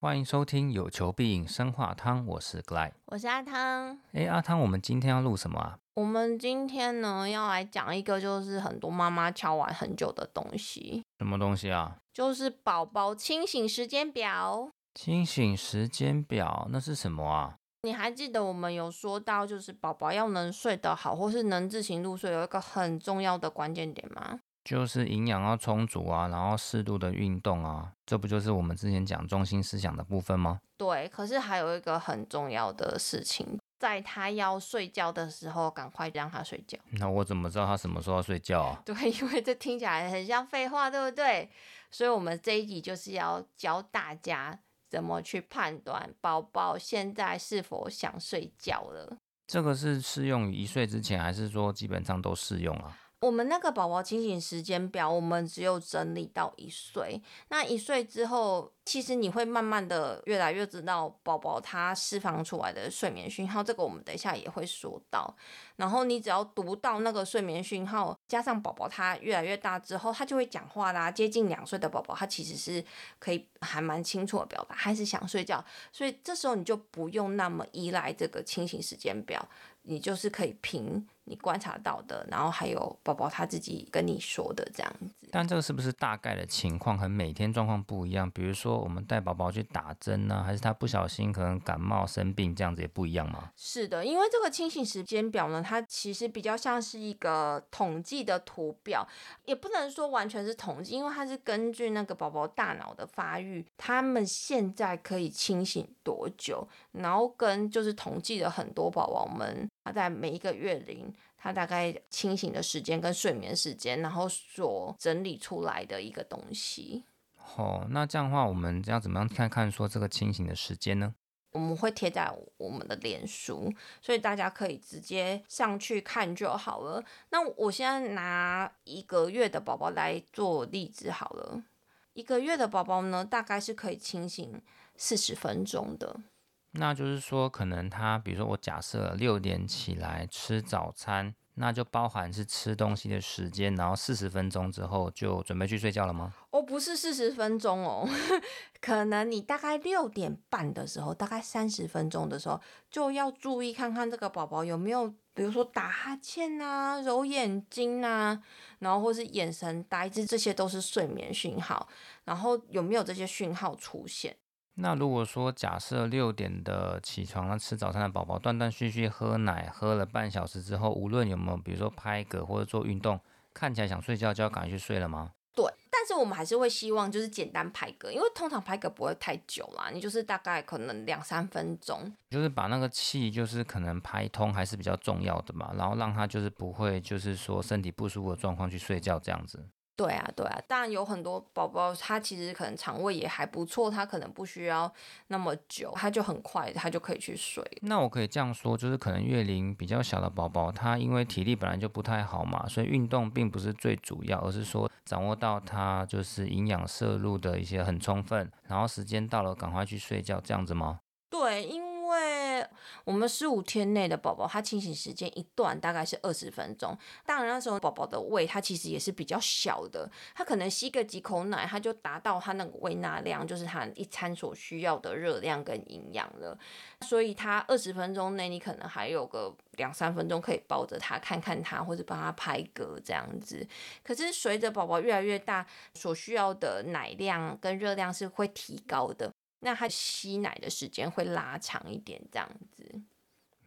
欢迎收听有求必应生化汤，我是 Gly，我是阿汤。哎，阿汤，我们今天要录什么啊？我们今天呢要来讲一个，就是很多妈妈敲完很久的东西。什么东西啊？就是宝宝清醒时间表。清醒时间表，那是什么啊？你还记得我们有说到，就是宝宝要能睡得好，或是能自行入睡，有一个很重要的关键点吗？就是营养要充足啊，然后适度的运动啊，这不就是我们之前讲中心思想的部分吗？对，可是还有一个很重要的事情，在他要睡觉的时候，赶快让他睡觉。那我怎么知道他什么时候要睡觉啊？对，因为这听起来很像废话，对不对？所以我们这一集就是要教大家怎么去判断宝宝现在是否想睡觉了。这个是适用于一岁之前，还是说基本上都适用啊？我们那个宝宝清醒时间表，我们只有整理到一岁。那一岁之后，其实你会慢慢的越来越知道宝宝他释放出来的睡眠讯号，这个我们等一下也会说到。然后你只要读到那个睡眠讯号，加上宝宝他越来越大之后，他就会讲话啦。接近两岁的宝宝，他其实是可以还蛮清楚的表达，还是想睡觉。所以这时候你就不用那么依赖这个清醒时间表，你就是可以凭你观察到的，然后还有宝宝他自己跟你说的这样子。但这个是不是大概的情况和每天状况不一样？比如说。我们带宝宝去打针呢，还是他不小心可能感冒生病，这样子也不一样吗？是的，因为这个清醒时间表呢，它其实比较像是一个统计的图表，也不能说完全是统计，因为它是根据那个宝宝大脑的发育，他们现在可以清醒多久，然后跟就是统计的很多宝宝们他在每一个月龄，他大概清醒的时间跟睡眠时间，然后所整理出来的一个东西。哦，那这样的话，我们要怎么样看看说这个清醒的时间呢？我们会贴在我们的脸书，所以大家可以直接上去看就好了。那我现在拿一个月的宝宝来做例子好了，一个月的宝宝呢，大概是可以清醒四十分钟的。那就是说，可能他，比如说我假设六点起来吃早餐。那就包含是吃东西的时间，然后四十分钟之后就准备去睡觉了吗？哦，不是四十分钟哦，可能你大概六点半的时候，大概三十分钟的时候，就要注意看看这个宝宝有没有，比如说打哈欠啊、揉眼睛啊，然后或是眼神呆滞，这些都是睡眠讯号，然后有没有这些讯号出现？那如果说假设六点的起床了吃早餐的宝宝断断续续喝奶喝了半小时之后，无论有没有比如说拍嗝或者做运动，看起来想睡觉就要赶快去睡了吗？对，但是我们还是会希望就是简单拍嗝，因为通常拍嗝不会太久啦，你就是大概可能两三分钟，就是把那个气就是可能拍通还是比较重要的嘛，然后让他就是不会就是说身体不舒服的状况去睡觉这样子。对啊，对啊，当然有很多宝宝，他其实可能肠胃也还不错，他可能不需要那么久，他就很快，他就可以去睡。那我可以这样说，就是可能月龄比较小的宝宝，他因为体力本来就不太好嘛，所以运动并不是最主要，而是说掌握到他就是营养摄入的一些很充分，然后时间到了赶快去睡觉，这样子吗？对，因为。我们十五天内的宝宝，他清醒时间一段大概是二十分钟。当然那时候宝宝的胃，他其实也是比较小的，他可能吸个几口奶，他就达到他那个胃纳量，就是他一餐所需要的热量跟营养了。所以他二十分钟内，你可能还有个两三分钟可以抱着他看看他，或者帮他拍嗝这样子。可是随着宝宝越来越大，所需要的奶量跟热量是会提高的。那他吸奶的时间会拉长一点，这样子。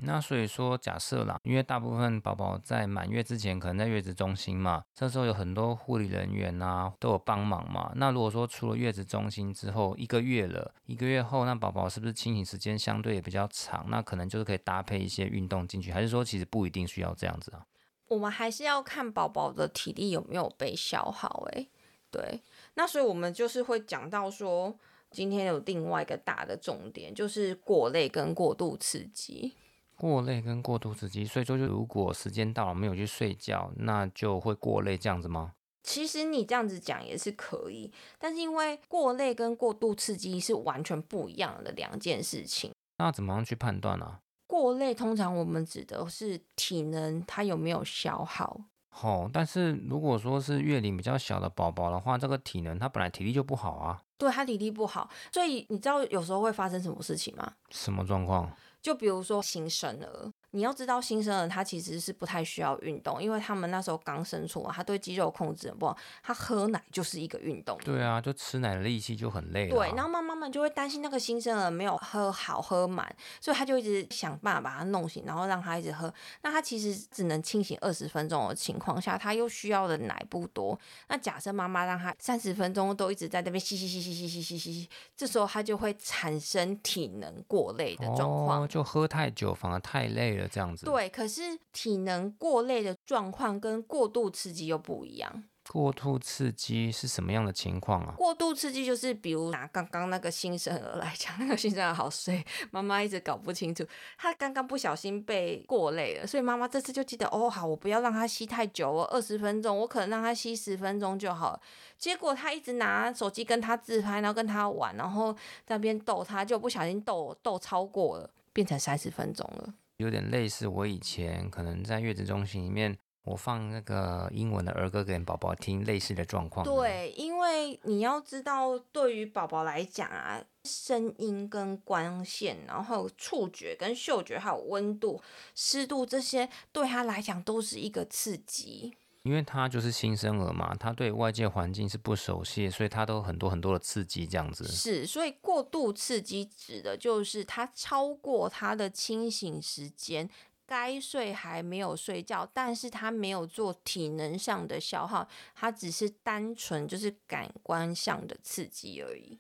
那所以说，假设啦，因为大部分宝宝在满月之前可能在月子中心嘛，这时候有很多护理人员啊都有帮忙嘛。那如果说除了月子中心之后一个月了，一个月后，那宝宝是不是清醒时间相对也比较长？那可能就是可以搭配一些运动进去，还是说其实不一定需要这样子啊？我们还是要看宝宝的体力有没有被消耗。诶，对。那所以我们就是会讲到说。今天有另外一个大的重点，就是过累跟过度刺激。过累跟过度刺激，所以说就如果时间到了没有去睡觉，那就会过累这样子吗？其实你这样子讲也是可以，但是因为过累跟过度刺激是完全不一样的两件事情。那怎么样去判断呢、啊？过累通常我们指的是体能它有没有消耗。好、哦，但是如果说是月龄比较小的宝宝的话，这个体能他本来体力就不好啊。对，他体力不好，所以你知道有时候会发生什么事情吗？什么状况？就比如说新生儿。你要知道，新生儿他其实是不太需要运动，因为他们那时候刚生出来，他对肌肉控制很不好，他喝奶就是一个运动。对啊，就吃奶的力气就很累了。对，然后妈妈们就会担心那个新生儿没有喝好喝满，所以他就一直想办法把他弄醒，然后让他一直喝。那他其实只能清醒二十分钟的情况下，他又需要的奶不多。那假设妈妈让他三十分钟都一直在那边吸吸吸吸吸吸吸吸，这时候他就会产生体能过累的状况。哦，就喝太久反而太累了，这样子。对。可是体能过累的状况跟过度刺激又不一样。过度刺激是什么样的情况啊？过度刺激就是，比如拿刚刚那个新生儿来讲，那个新生儿好睡，妈妈一直搞不清楚，他刚刚不小心被过累了，所以妈妈这次就记得，哦，好，我不要让他吸太久哦，二十分钟，我可能让他吸十分钟就好。结果他一直拿手机跟他自拍，然后跟他玩，然后在那边逗他，就不小心逗逗超过了，变成三十分钟了。有点类似我以前可能在月子中心里面，我放那个英文的儿歌给宝宝听，类似的状况。对，因为你要知道，对于宝宝来讲啊，声音跟光线，然后触觉跟嗅觉，还有温度、湿度这些，对他来讲都是一个刺激。因为他就是新生儿嘛，他对外界环境是不熟悉，所以他都很多很多的刺激这样子。是，所以过度刺激指的就是他超过他的清醒时间，该睡还没有睡觉，但是他没有做体能上的消耗，他只是单纯就是感官上的刺激而已。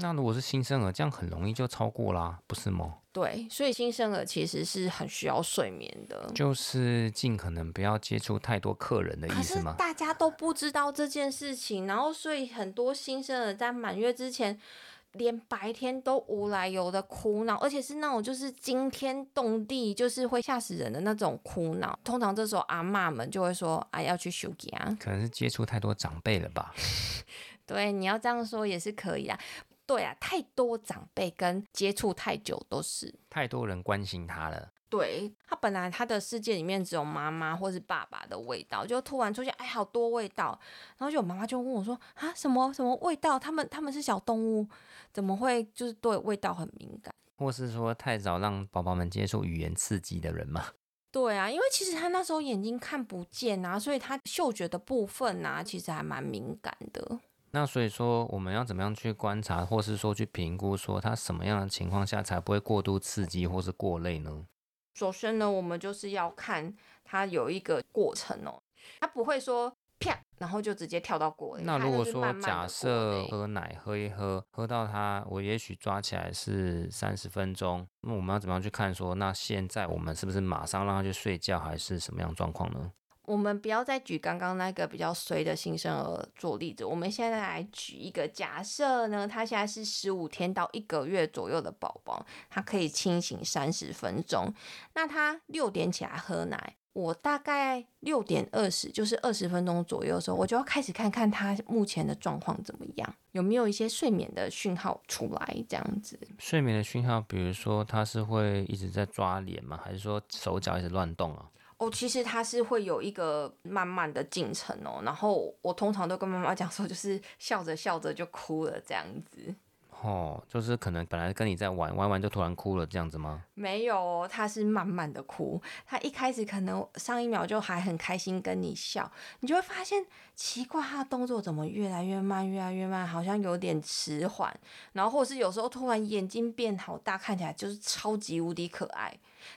那如果是新生儿，这样很容易就超过啦，不是吗？对，所以新生儿其实是很需要睡眠的，就是尽可能不要接触太多客人的意思吗？可是大家都不知道这件事情，然后所以很多新生儿在满月之前，连白天都无来由的哭闹，而且是那种就是惊天动地，就是会吓死人的那种哭闹。通常这时候阿嬷们就会说：“啊，要去休假。”可能是接触太多长辈了吧？对，你要这样说也是可以啊。对啊，太多长辈跟接触太久都是太多人关心他了。对，他本来他的世界里面只有妈妈或是爸爸的味道，就突然出现哎，好多味道，然后就有妈妈就问我说啊，什么什么味道？他们他们是小动物，怎么会就是对味道很敏感？或是说太早让宝宝们接受语言刺激的人吗？对啊，因为其实他那时候眼睛看不见啊，所以他嗅觉的部分啊，其实还蛮敏感的。那所以说，我们要怎么样去观察，或是说去评估，说他什么样的情况下才不会过度刺激或是过累呢？首先呢，我们就是要看它有一个过程哦，它不会说啪，然后就直接跳到过累。那如果说假设喝奶喝一喝，喝到它，我也许抓起来是三十分钟，那我们要怎么样去看说，那现在我们是不是马上让他去睡觉，还是什么样状况呢？我们不要再举刚刚那个比较衰的新生儿做例子，我们现在来举一个假设呢，他现在是十五天到一个月左右的宝宝，他可以清醒三十分钟。那他六点起来喝奶，我大概六点二十，就是二十分钟左右的时候，我就要开始看看他目前的状况怎么样，有没有一些睡眠的讯号出来，这样子。睡眠的讯号，比如说他是会一直在抓脸吗？还是说手脚一直乱动啊？哦，其实他是会有一个慢慢的进程哦，然后我通常都跟妈妈讲说，就是笑着笑着就哭了这样子。哦，就是可能本来跟你在玩，玩完就突然哭了这样子吗？没有，他是慢慢的哭。他一开始可能上一秒就还很开心跟你笑，你就会发现奇怪，他的动作怎么越来越慢，越来越慢，好像有点迟缓。然后或者是有时候突然眼睛变好大，看起来就是超级无敌可爱。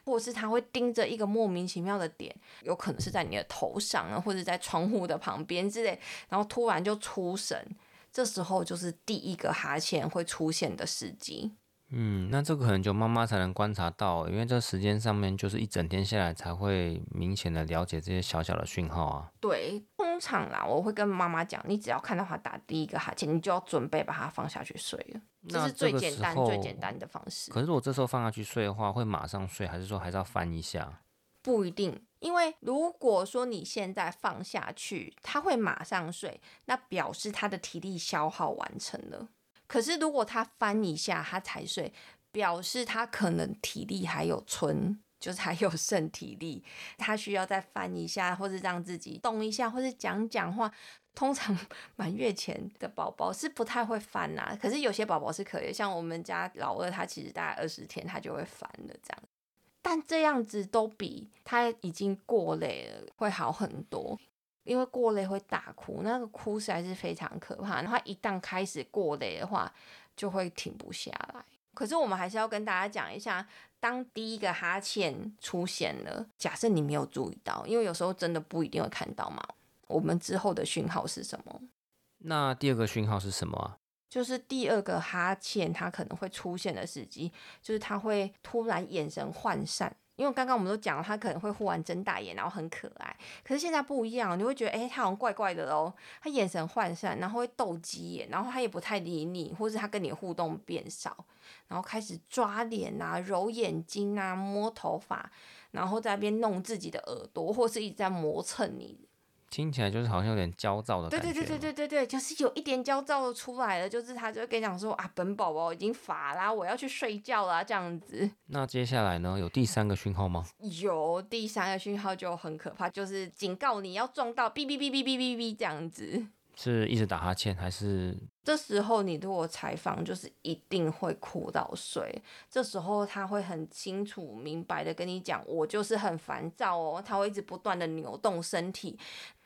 或者是他会盯着一个莫名其妙的点，有可能是在你的头上啊，或者在窗户的旁边之类，然后突然就出神。这时候就是第一个哈欠会出现的时机。嗯，那这个可能就妈妈才能观察到，因为这时间上面就是一整天下来才会明显的了解这些小小的讯号啊。对，通常啦，我会跟妈妈讲，你只要看到他打第一个哈欠，你就要准备把他放下去睡了。这是最简单、最简单的方式。可是我这时候放下去睡的话，会马上睡，还是说还是要翻一下？不一定。因为如果说你现在放下去，他会马上睡，那表示他的体力消耗完成了。可是如果他翻一下他才睡，表示他可能体力还有存，就是还有剩体力，他需要再翻一下，或者让自己动一下，或者讲讲话。通常 满月前的宝宝是不太会翻呐，可是有些宝宝是可以，像我们家老二，他其实大概二十天他就会翻了这样。但这样子都比他已经过累了会好很多，因为过累会大哭，那个哭实在是非常可怕。他一旦开始过累的话，就会停不下来。可是我们还是要跟大家讲一下，当第一个哈欠出现了，假设你没有注意到，因为有时候真的不一定会看到嘛。我们之后的讯号是什么？那第二个讯号是什么啊？就是第二个哈欠，它可能会出现的时机，就是他会突然眼神涣散。因为刚刚我们都讲了，他可能会忽然睁大眼，然后很可爱。可是现在不一样，你会觉得，哎，他好像怪怪的哦。他眼神涣散，然后会斗鸡眼，然后他也不太理你，或是他跟你互动变少，然后开始抓脸啊、揉眼睛啊、摸头发，然后在那边弄自己的耳朵，或是一直在磨蹭你。听起来就是好像有点焦躁的感觉。对对对对对对对，就是有一点焦躁的出来了，就是他就会跟你讲说啊，本宝宝已经乏啦，我要去睡觉啦，这样子。那接下来呢？有第三个讯号吗？有第三个讯号就很可怕，就是警告你要撞到哔哔哔哔哔哔哔这样子。是一直打哈欠还是？这时候你对我采访，就是一定会哭到睡。这时候他会很清楚明白的跟你讲，我就是很烦躁哦，他会一直不断的扭动身体。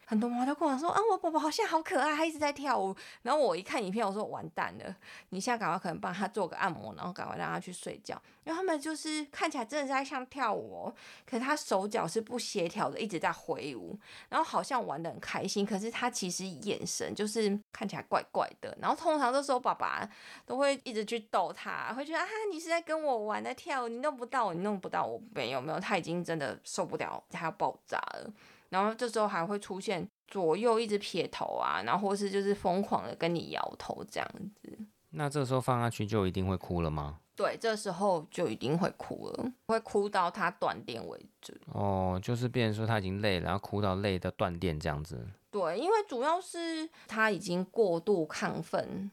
很多妈妈都跟我说啊，我宝宝好像好可爱，他一直在跳舞。然后我一看影片，我说完蛋了，你现在赶快可能帮他做个按摩，然后赶快让他去睡觉。因为他们就是看起来真的是在像跳舞哦，可是他手脚是不协调的，一直在挥舞，然后好像玩得很开心，可是他其实眼神就是看起来怪怪的。然后通常这时候爸爸都会一直去逗他，会觉得啊，你是在跟我玩在跳舞，你弄不到我，你弄不到我，没有没有，他已经真的受不了，他要爆炸了。然后这时候还会出现左右一直撇头啊，然后或是就是疯狂的跟你摇头这样子。那这时候放下去就一定会哭了吗？对，这时候就一定会哭了，会哭到他断电为止。哦，就是变成说他已经累了，然后哭到累的断电这样子。对，因为主要是他已经过度亢奋。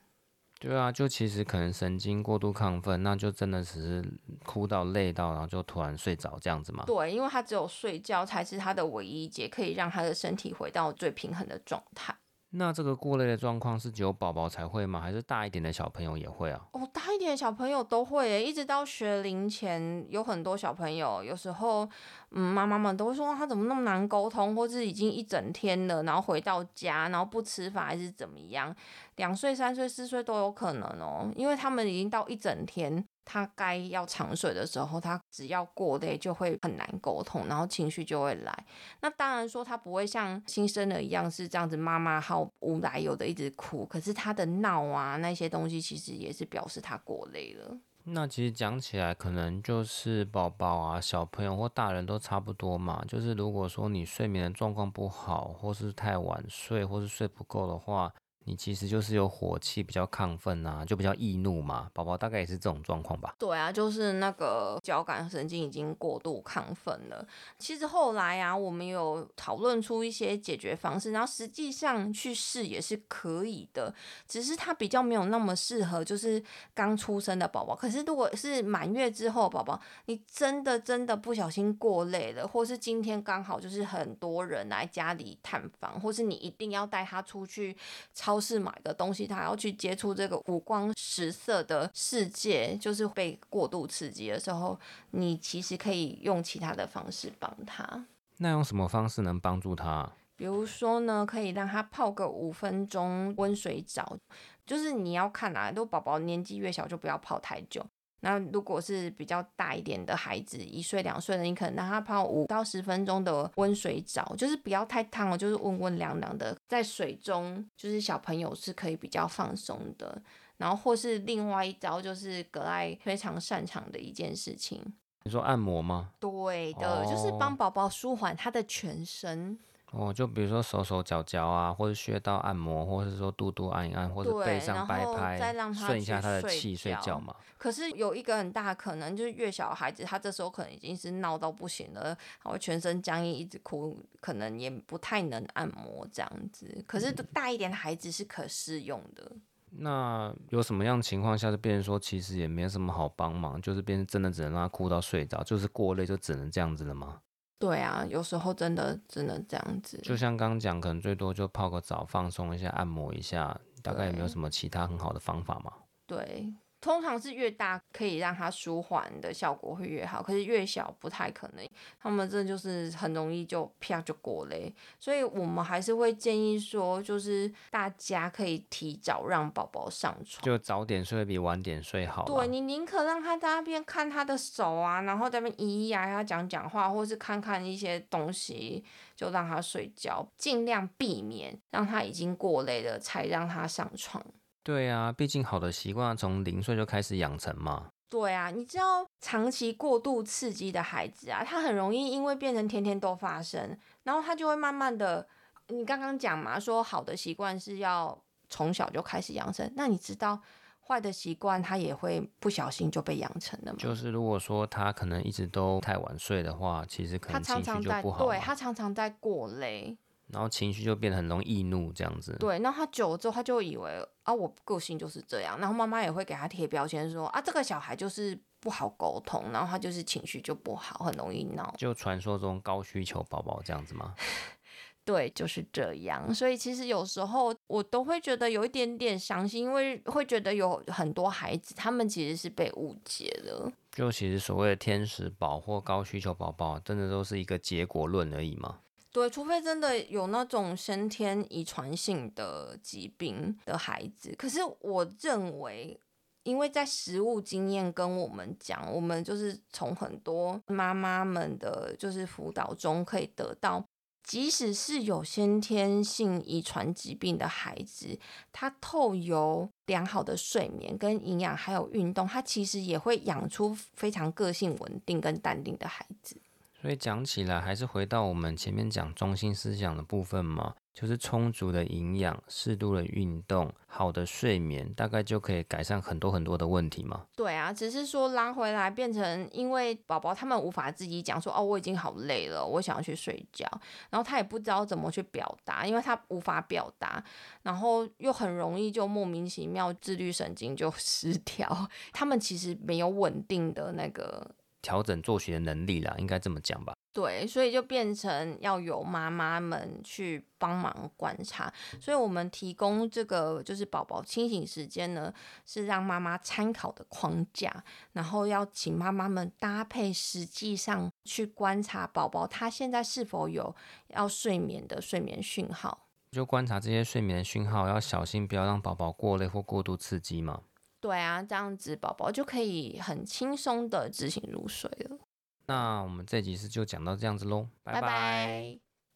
对啊，就其实可能神经过度亢奋，那就真的只是哭到累到，然后就突然睡着这样子嘛。对，因为他只有睡觉才是他的唯一解，可以让他的身体回到最平衡的状态。那这个过累的状况是只有宝宝才会吗？还是大一点的小朋友也会啊？哦，大一点的小朋友都会耶，一直到学龄前，有很多小朋友，有时候，嗯，妈妈们都会说他怎么那么难沟通，或是已经一整天了，然后回到家，然后不吃饭还是怎么样？两岁、三岁、四岁都有可能哦，因为他们已经到一整天。他该要长睡的时候，他只要过累就会很难沟通，然后情绪就会来。那当然说他不会像新生儿一样是这样子，妈妈毫无来由的一直哭。可是他的闹啊那些东西，其实也是表示他过累了。那其实讲起来，可能就是宝宝啊、小朋友或大人都差不多嘛。就是如果说你睡眠的状况不好，或是太晚睡，或是睡不够的话。你其实就是有火气，比较亢奋啊，就比较易怒嘛。宝宝大概也是这种状况吧？对啊，就是那个交感神经已经过度亢奋了。其实后来啊，我们有讨论出一些解决方式，然后实际上去试也是可以的，只是它比较没有那么适合，就是刚出生的宝宝。可是如果是满月之后宝宝，你真的真的不小心过累了，或是今天刚好就是很多人来家里探访，或是你一定要带他出去超。超市买个东西，他要去接触这个五光十色的世界，就是被过度刺激的时候，你其实可以用其他的方式帮他。那用什么方式能帮助他？比如说呢，可以让他泡个五分钟温水澡，就是你要看啊，都宝宝年纪越小就不要泡太久。那如果是比较大一点的孩子，一岁两岁的，你可能让他泡五到十分钟的温水澡，就是不要太烫哦，就是温温凉凉的，在水中，就是小朋友是可以比较放松的。然后或是另外一招，就是格爱非常擅长的一件事情，你说按摩吗？对的，哦、就是帮宝宝舒缓他的全身。哦，就比如说手手脚脚啊，或者穴道按摩，或者是说肚肚按一按，或者背上拍拍，顺一下他的气，睡觉嘛。可是有一个很大的可能，就是越小孩子，他这时候可能已经是闹到不行了，他会全身僵硬，一直哭，可能也不太能按摩这样子。可是大一点的孩子是可适用的。嗯。那有什么样的情况下就变成说，其实也没什么好帮忙，就是变成真的只能让他哭到睡着，就是过累就只能这样子了吗？对啊，有时候真的只能这样子。就像刚刚讲，可能最多就泡个澡，放松一下，按摩一下，大概也没有什么其他很好的方法嘛？对。通常是越大可以让它舒缓的效果会越好，可是越小不太可能。他们这就是很容易就啪就过嘞，所以我们还是会建议说，就是大家可以提早让宝宝上床，就早点睡比晚点睡好。对，你宁可让他在那边看他的手啊，然后在那边咿咿呀呀讲讲话，或是看看一些东西，就让他睡觉，尽量避免让他已经过累了才让他上床。对啊，毕竟好的习惯从零岁就开始养成嘛。对啊，你知道长期过度刺激的孩子啊，他很容易因为变成天天都发生，然后他就会慢慢的，你刚刚讲嘛，说好的习惯是要从小就开始养成，那你知道坏的习惯他也会不小心就被养成的吗？就是如果说他可能一直都太晚睡的话，其实可能情绪就不好。对，他常常在过累。然后情绪就变得很容易易怒，这样子。对，那他久了之后，他就以为啊，我个性就是这样。然后妈妈也会给他贴标签说，说啊，这个小孩就是不好沟通，然后他就是情绪就不好，很容易闹。就传说中高需求宝宝这样子吗？对，就是这样。所以其实有时候我都会觉得有一点点伤心，因为会觉得有很多孩子他们其实是被误解的。就其实所谓的天使宝或高需求宝宝，真的都是一个结果论而已吗？对，除非真的有那种先天遗传性的疾病的孩子，可是我认为，因为在实务经验跟我们讲，我们就是从很多妈妈们的就是辅导中可以得到，即使是有先天性遗传疾病的孩子，他透由良好的睡眠跟营养还有运动，他其实也会养出非常个性稳定跟淡定的孩子。所以讲起来，还是回到我们前面讲中心思想的部分嘛，就是充足的营养、适度的运动、好的睡眠，大概就可以改善很多很多的问题嘛。对啊，只是说拉回来变成，因为宝宝他们无法自己讲说，哦，我已经好累了，我想要去睡觉，然后他也不知道怎么去表达，因为他无法表达，然后又很容易就莫名其妙自律神经就 失调，他们其实没有稳定的那个。调整作息的能力啦，应该这么讲吧？对，所以就变成要由妈妈们去帮忙观察。所以我们提供这个就是宝宝清醒时间呢，是让妈妈参考的框架，然后要请妈妈们搭配实际上去观察宝宝他现在是否有要睡眠的睡眠讯号。就观察这些睡眠讯号，要小心不要让宝宝过累或过度刺激嘛。对啊，这样子宝宝就可以很轻松的自行入睡了。那我们这集是就讲到这样子喽，拜拜。拜拜。